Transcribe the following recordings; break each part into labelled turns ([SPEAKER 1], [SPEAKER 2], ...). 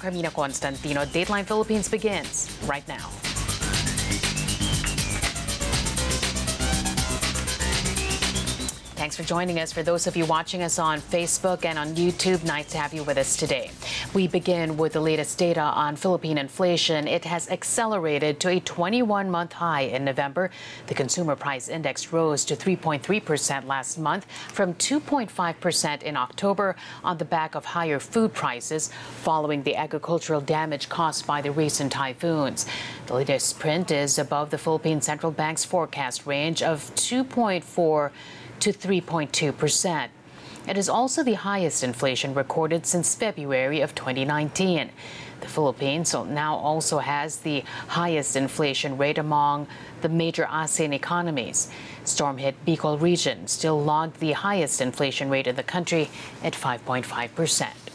[SPEAKER 1] Carmina Constantino. Dateline Philippines begins right now. Thanks for joining us. For those of you watching us on Facebook and on YouTube, nice to have you with us today. We begin with the latest data on Philippine inflation. It has accelerated to a 21 month high in November. The consumer price index rose to 3.3% last month from 2.5% in October on the back of higher food prices following the agricultural damage caused by the recent typhoons. The latest print is above the Philippine Central Bank's forecast range of 2.4 to 3.2 percent. It is also the highest inflation recorded since February of 2019. The Philippines now also has the highest inflation rate among the major ASEAN economies. Storm hit Bicol region still logged the highest inflation rate in the country at 5.5 percent.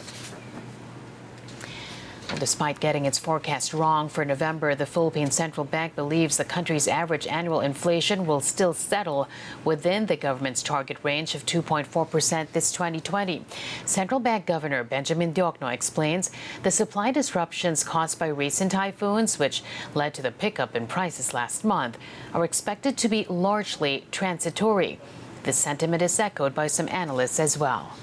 [SPEAKER 1] Despite getting its forecast wrong for November, the Philippine Central Bank believes the country's average annual inflation will still settle within the government's target range of 2.4% this 2020. Central Bank Governor Benjamin Diokno explains the supply disruptions caused by recent typhoons, which led to the pickup in prices last month, are expected to be largely transitory. This sentiment is echoed by some analysts as well.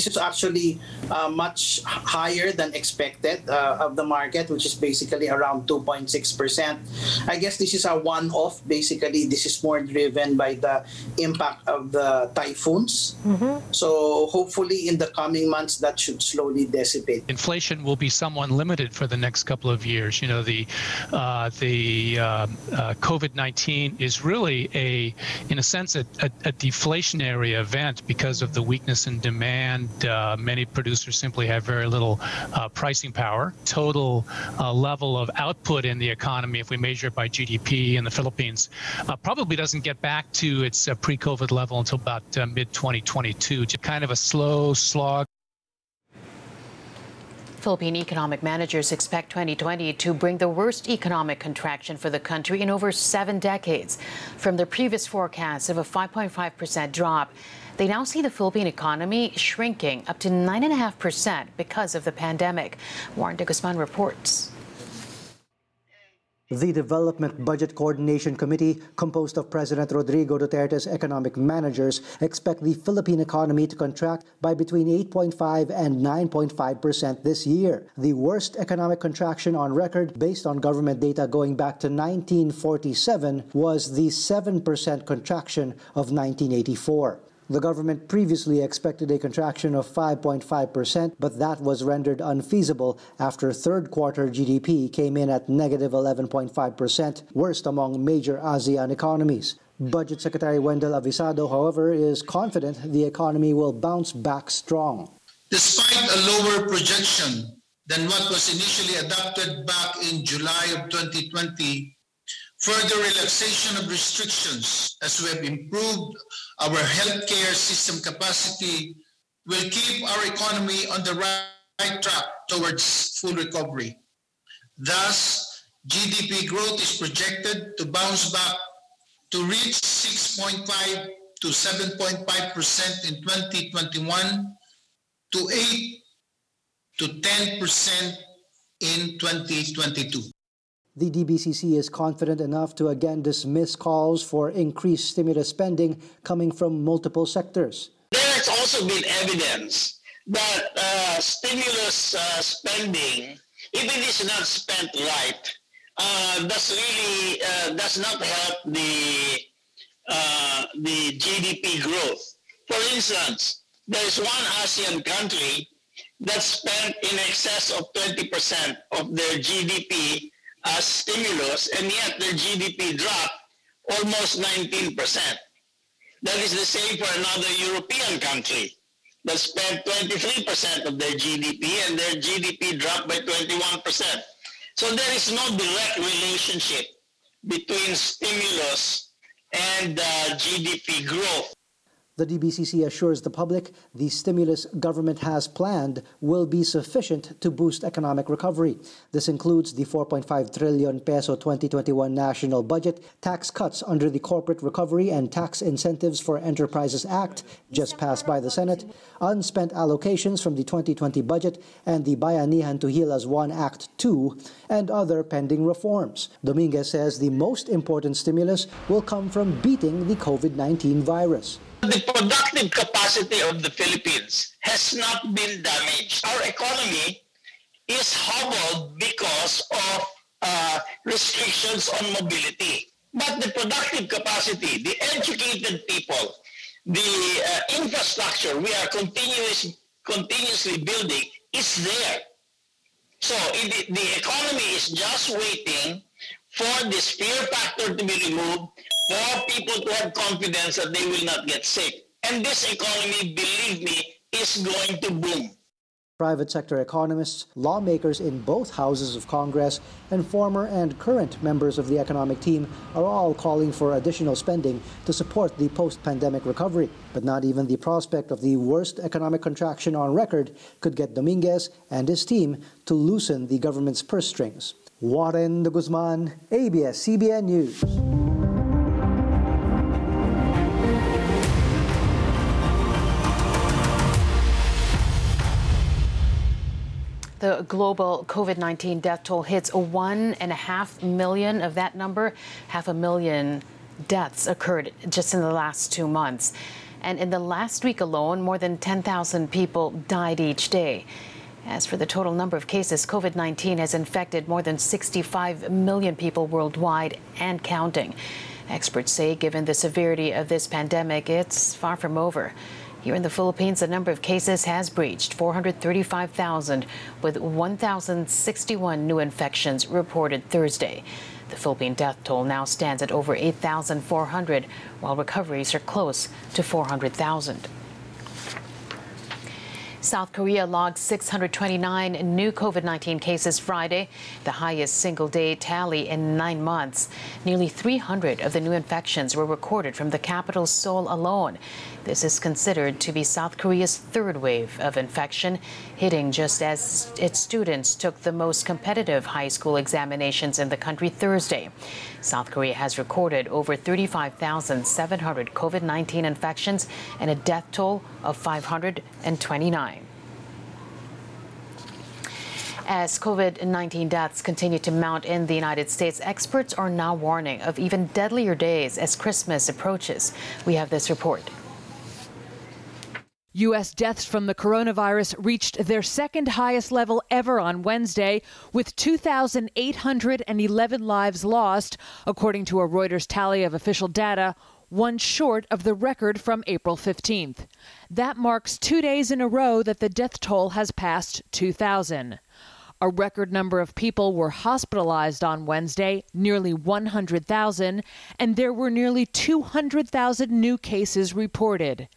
[SPEAKER 2] This is actually uh, much higher than expected uh, of the market, which is basically around 2.6%. I guess this is a one-off. Basically, this is more driven by the impact of the typhoons. Mm-hmm. So hopefully in the coming months, that should slowly dissipate.
[SPEAKER 3] Inflation will be somewhat limited for the next couple of years. You know, the uh, the uh, uh, COVID-19 is really a, in a sense, a, a, a deflationary event because of the weakness in demand uh, many producers simply have very little uh, pricing power. Total uh, level of output in the economy, if we measure it by GDP in the Philippines, uh, probably doesn't get back to its uh, pre COVID level until about uh, mid 2022. Just kind of a slow slog.
[SPEAKER 1] Philippine economic managers expect 2020 to bring the worst economic contraction for the country in over seven decades. From their previous forecast of a 5.5% drop, they now see the Philippine economy shrinking up to 9.5% because of the pandemic. Warren de Guzman reports.
[SPEAKER 4] The Development Budget Coordination Committee, composed of President Rodrigo Duterte's economic managers, expect the Philippine economy to contract by between 8.5 and 9.5 percent this year, the worst economic contraction on record based on government data going back to 1947 was the 7 percent contraction of 1984. The government previously expected a contraction of 5.5%, but that was rendered unfeasible after third quarter GDP came in at negative 11.5%, worst among major ASEAN economies. Budget Secretary Wendell Avisado, however, is confident the economy will bounce back strong.
[SPEAKER 5] Despite a lower projection than what was initially adopted back in July of 2020, further relaxation of restrictions as we have improved our healthcare system capacity will keep our economy on the right track towards full recovery. Thus, GDP growth is projected to bounce back to reach 6.5 to 7.5 percent in 2021 to 8 to 10 percent in 2022.
[SPEAKER 4] The DBCC is confident enough to again dismiss calls for increased stimulus spending coming from multiple sectors.
[SPEAKER 6] There has also been evidence that uh, stimulus uh, spending, if it is not spent right, uh, does really uh, does not help the uh, the GDP growth. For instance, there is one ASEAN country that spent in excess of 20% of their GDP as stimulus, and yet their GDP dropped almost 19%. That is the same for another European country that spent 23% of their GDP and their GDP dropped by 21%. So there is no direct relationship between stimulus and uh, GDP growth.
[SPEAKER 4] The DBCC assures the public the stimulus government has planned will be sufficient to boost economic recovery. This includes the 4.5 trillion peso 2021 national budget, tax cuts under the Corporate Recovery and Tax Incentives for Enterprises Act, just passed by the Senate, unspent allocations from the 2020 budget, and the Bayanihan to Heal as One Act 2, and other pending reforms. Dominguez says the most important stimulus will come from beating the COVID 19 virus.
[SPEAKER 6] The productive capacity of the Philippines has not been damaged. Our economy is hobbled because of uh, restrictions on mobility. But the productive capacity, the educated people, the uh, infrastructure we are continuous, continuously building is there. So it, the economy is just waiting for this fear factor to be removed for people to have confidence that they will not get sick. And this economy, believe me, is going to boom.
[SPEAKER 4] Private sector economists, lawmakers in both houses of Congress, and former and current members of the economic team are all calling for additional spending to support the post pandemic recovery. But not even the prospect of the worst economic contraction on record could get Dominguez and his team to loosen the government's purse strings. Warren de Guzman, ABS CBN News.
[SPEAKER 1] The global COVID 19 death toll hits one and a half million. Of that number, half a million deaths occurred just in the last two months. And in the last week alone, more than 10,000 people died each day. As for the total number of cases, COVID 19 has infected more than 65 million people worldwide and counting. Experts say, given the severity of this pandemic, it's far from over. Here in the Philippines, the number of cases has breached 435,000, with 1,061 new infections reported Thursday. The Philippine death toll now stands at over 8,400, while recoveries are close to 400,000. South Korea logged 629 new COVID 19 cases Friday, the highest single day tally in nine months. Nearly 300 of the new infections were recorded from the capital Seoul alone. This is considered to be South Korea's third wave of infection, hitting just as its students took the most competitive high school examinations in the country Thursday. South Korea has recorded over 35,700 COVID 19 infections and a death toll of 529. As COVID 19 deaths continue to mount in the United States, experts are now warning of even deadlier days as Christmas approaches. We have this report.
[SPEAKER 7] U.S. deaths from the coronavirus reached their second highest level ever on Wednesday, with 2,811 lives lost, according to a Reuters tally of official data, one short of the record from April 15th. That marks two days in a row that the death toll has passed 2,000. A record number of people were hospitalized on Wednesday, nearly 100,000, and there were nearly 200,000 new cases reported.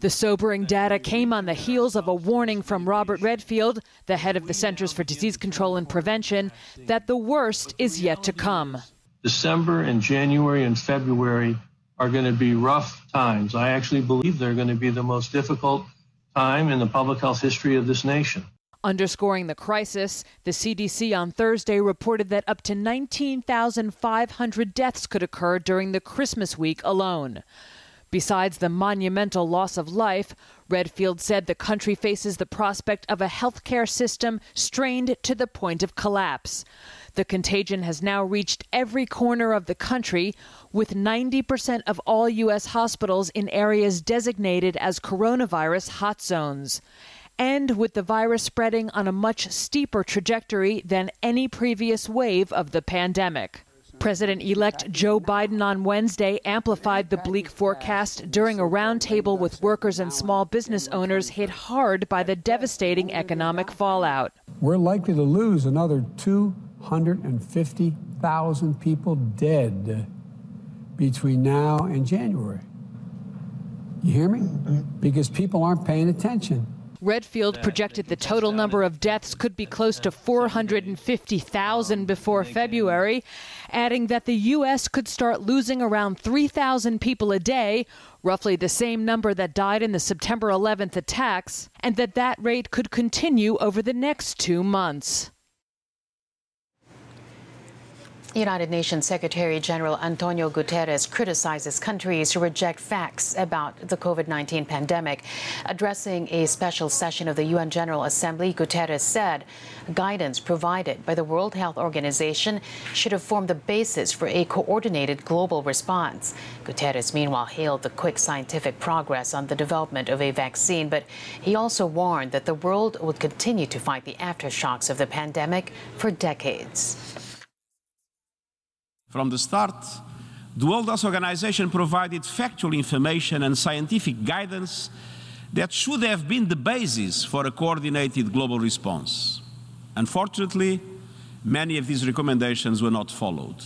[SPEAKER 7] The sobering data came on the heels of a warning from Robert Redfield, the head of the Centers for Disease Control and Prevention, that the worst is yet to come.
[SPEAKER 8] December and January and February are going to be rough times. I actually believe they're going to be the most difficult time in the public health history of this nation.
[SPEAKER 7] Underscoring the crisis, the CDC on Thursday reported that up to 19,500 deaths could occur during the Christmas week alone. Besides the monumental loss of life, Redfield said the country faces the prospect of a healthcare system strained to the point of collapse. The contagion has now reached every corner of the country, with 90% of all U.S. hospitals in areas designated as coronavirus hot zones. And with the virus spreading on a much steeper trajectory than any previous wave of the pandemic. President elect Joe Biden on Wednesday amplified the bleak forecast during a roundtable with workers and small business owners hit hard by the devastating economic fallout.
[SPEAKER 9] We're likely to lose another 250,000 people dead between now and January. You hear me? Mm-hmm. Because people aren't paying attention.
[SPEAKER 7] Redfield projected the total number of deaths could be close to 450,000 before February, adding that the U.S. could start losing around 3,000 people a day, roughly the same number that died in the September 11th attacks, and that that rate could continue over the next two months.
[SPEAKER 1] United Nations Secretary General Antonio Guterres criticizes countries who reject facts about the COVID 19 pandemic. Addressing a special session of the UN General Assembly, Guterres said guidance provided by the World Health Organization should have formed the basis for a coordinated global response. Guterres, meanwhile, hailed the quick scientific progress on the development of a vaccine, but he also warned that the world would continue to fight the aftershocks of the pandemic for decades.
[SPEAKER 10] From the start, the World Health Organization provided factual information and scientific guidance that should have been the basis for a coordinated global response. Unfortunately, many of these recommendations were not followed.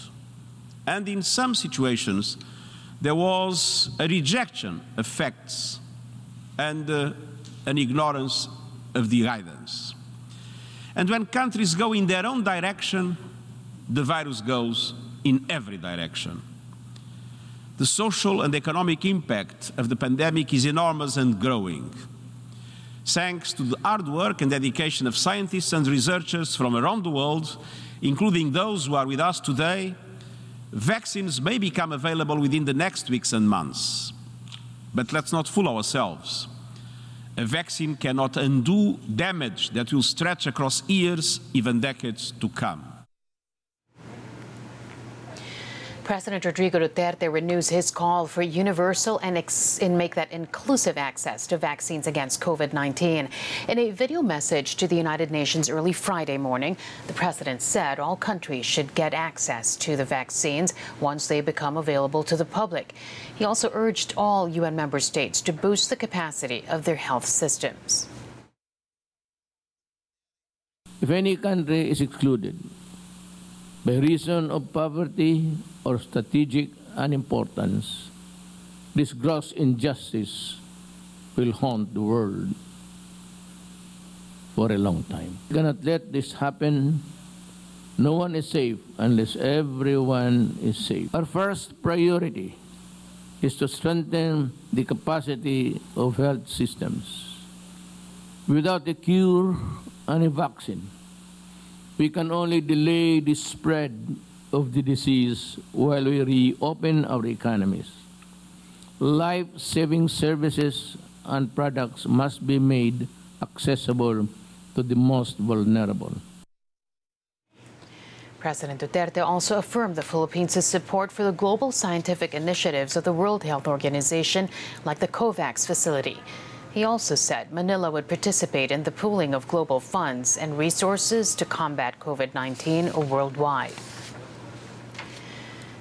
[SPEAKER 10] And in some situations, there was a rejection of facts and uh, an ignorance of the guidance. And when countries go in their own direction, the virus goes in every direction. The social and economic impact of the pandemic is enormous and growing. Thanks to the hard work and dedication of scientists and researchers from around the world, including those who are with us today, vaccines may become available within the next weeks and months. But let's not fool ourselves. A vaccine cannot undo damage that will stretch across years, even decades to come.
[SPEAKER 1] President Rodrigo Duterte renews his call for universal and, and, make that inclusive access to vaccines against COVID 19. In a video message to the United Nations early Friday morning, the president said all countries should get access to the vaccines once they become available to the public. He also urged all UN member states to boost the capacity of their health systems.
[SPEAKER 11] If any country is excluded by reason of poverty or strategic unimportance, this gross injustice will haunt the world for a long time. We cannot let this happen. No one is safe unless everyone is safe. Our first priority is to strengthen the capacity of health systems. Without a cure and a vaccine, we can only delay the spread of the disease while we reopen our economies. Life saving services and products must be made accessible to the most vulnerable.
[SPEAKER 1] President Duterte also affirmed the Philippines' support for the global scientific initiatives of the World Health Organization, like the COVAX facility. He also said Manila would participate in the pooling of global funds and resources to combat COVID 19 worldwide.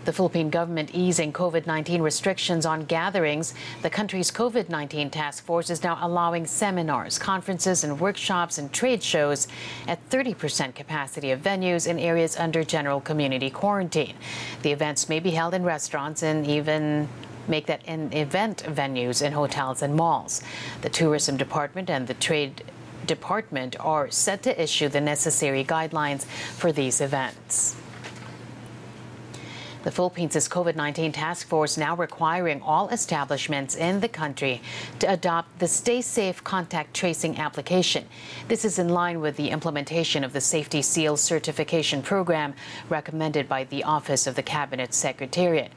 [SPEAKER 1] The Philippine government easing COVID 19 restrictions on gatherings. The country's COVID 19 task force is now allowing seminars, conferences, and workshops and trade shows at 30% capacity of venues in areas under general community quarantine. The events may be held in restaurants and even make that in event venues in hotels and malls. The tourism department and the trade department are set to issue the necessary guidelines for these events. The Philippines' COVID 19 task force now requiring all establishments in the country to adopt the Stay Safe contact tracing application. This is in line with the implementation of the Safety Seal certification program recommended by the Office of the Cabinet Secretariat.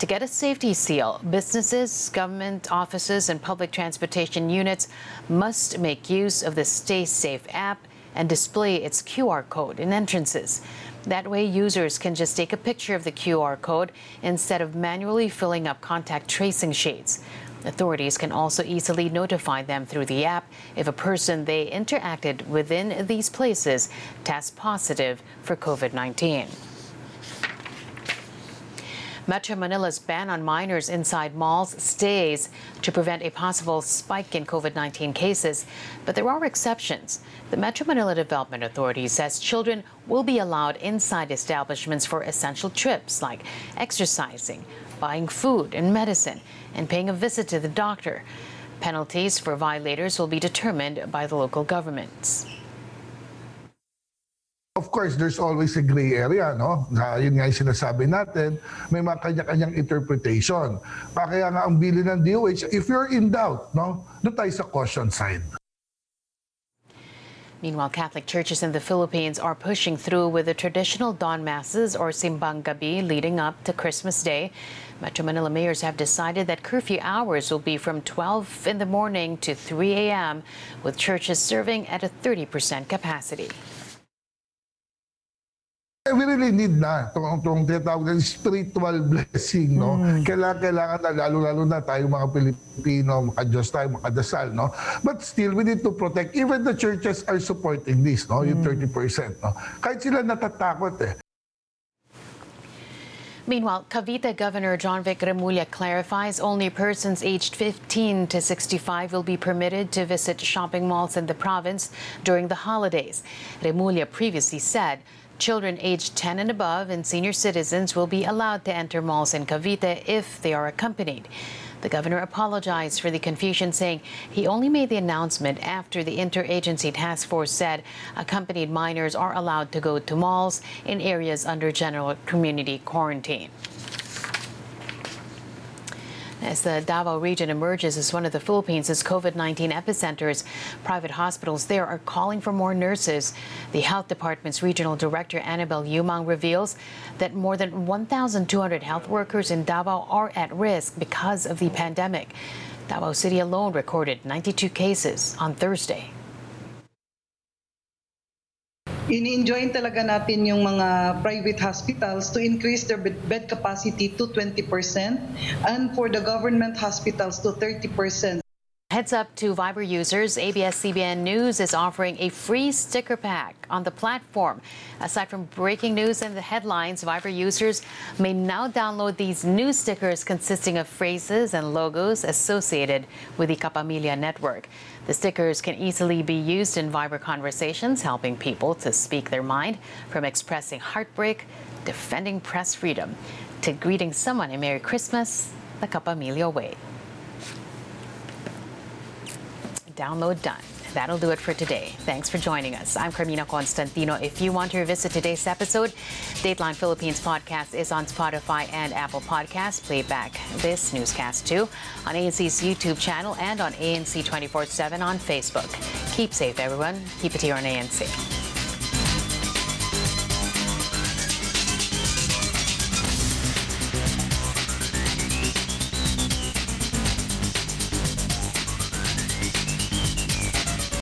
[SPEAKER 1] To get a safety seal, businesses, government offices, and public transportation units must make use of the Stay Safe app and display its QR code in entrances. That way, users can just take a picture of the QR code instead of manually filling up contact tracing sheets. Authorities can also easily notify them through the app if a person they interacted within these places tests positive for COVID 19. Metro Manila's ban on minors inside malls stays to prevent a possible spike in COVID 19 cases, but there are exceptions. The Metro Manila Development Authority says children will be allowed inside establishments for essential trips like exercising, buying food and medicine, and paying a visit to the doctor. Penalties for violators will be determined by the local governments.
[SPEAKER 12] Of course, there's always a gray area, no? Na, yun nga yung sinasabi natin, may mga kanya-kanyang interpretation. Kaya nga ang bili ng DOH, if you're in doubt, no? Doon tayo sa caution side.
[SPEAKER 1] Meanwhile, Catholic churches in the Philippines are pushing through with the traditional dawn masses or simbang gabi leading up to Christmas Day. Metro Manila mayors have decided that curfew hours will be from 12 in the morning to 3 a.m., with churches serving at a 30% capacity.
[SPEAKER 12] We really need na itong, itong tinatawag na spiritual blessing, no? Kailangan, kailangan na, lalo-lalo na tayo mga Pilipino, makadiyos tayo, makadasal, no? But still, we need to protect. Even the churches are supporting this, no? Yung 30%, no? Kahit sila natatakot eh.
[SPEAKER 1] Meanwhile, Cavite Governor John Vic Remulla clarifies only persons aged 15 to 65 will be permitted to visit shopping malls in the province during the holidays. Remulla previously said children aged 10 and above and senior citizens will be allowed to enter malls in Cavite if they are accompanied. The governor apologized for the confusion, saying he only made the announcement after the interagency task force said accompanied minors are allowed to go to malls in areas under general community quarantine. As the Davao region emerges as one of the Philippines' COVID 19 epicenters, private hospitals there are calling for more nurses. The Health Department's Regional Director Annabelle Yumang reveals that more than 1,200 health workers in Davao are at risk because of the pandemic. Davao City alone recorded 92 cases on Thursday.
[SPEAKER 13] Ini-enjoy talaga natin yung mga private hospitals to increase their bed capacity to 20% and for the government hospitals to 30%.
[SPEAKER 1] Heads up to Viber users, ABS-CBN News is offering a free sticker pack on the platform. Aside from breaking news and the headlines, Viber users may now download these news stickers consisting of phrases and logos associated with the Kapamilya network. The stickers can easily be used in Viber conversations, helping people to speak their mind, from expressing heartbreak, defending press freedom, to greeting someone a Merry Christmas the Kapamilya way. Download done. That'll do it for today. Thanks for joining us. I'm Carmina Constantino. If you want to revisit today's episode, Dateline Philippines podcast is on Spotify and Apple Podcasts. Play back this newscast too on ANC's YouTube channel and on ANC 24 7 on Facebook. Keep safe, everyone. Keep it here on ANC.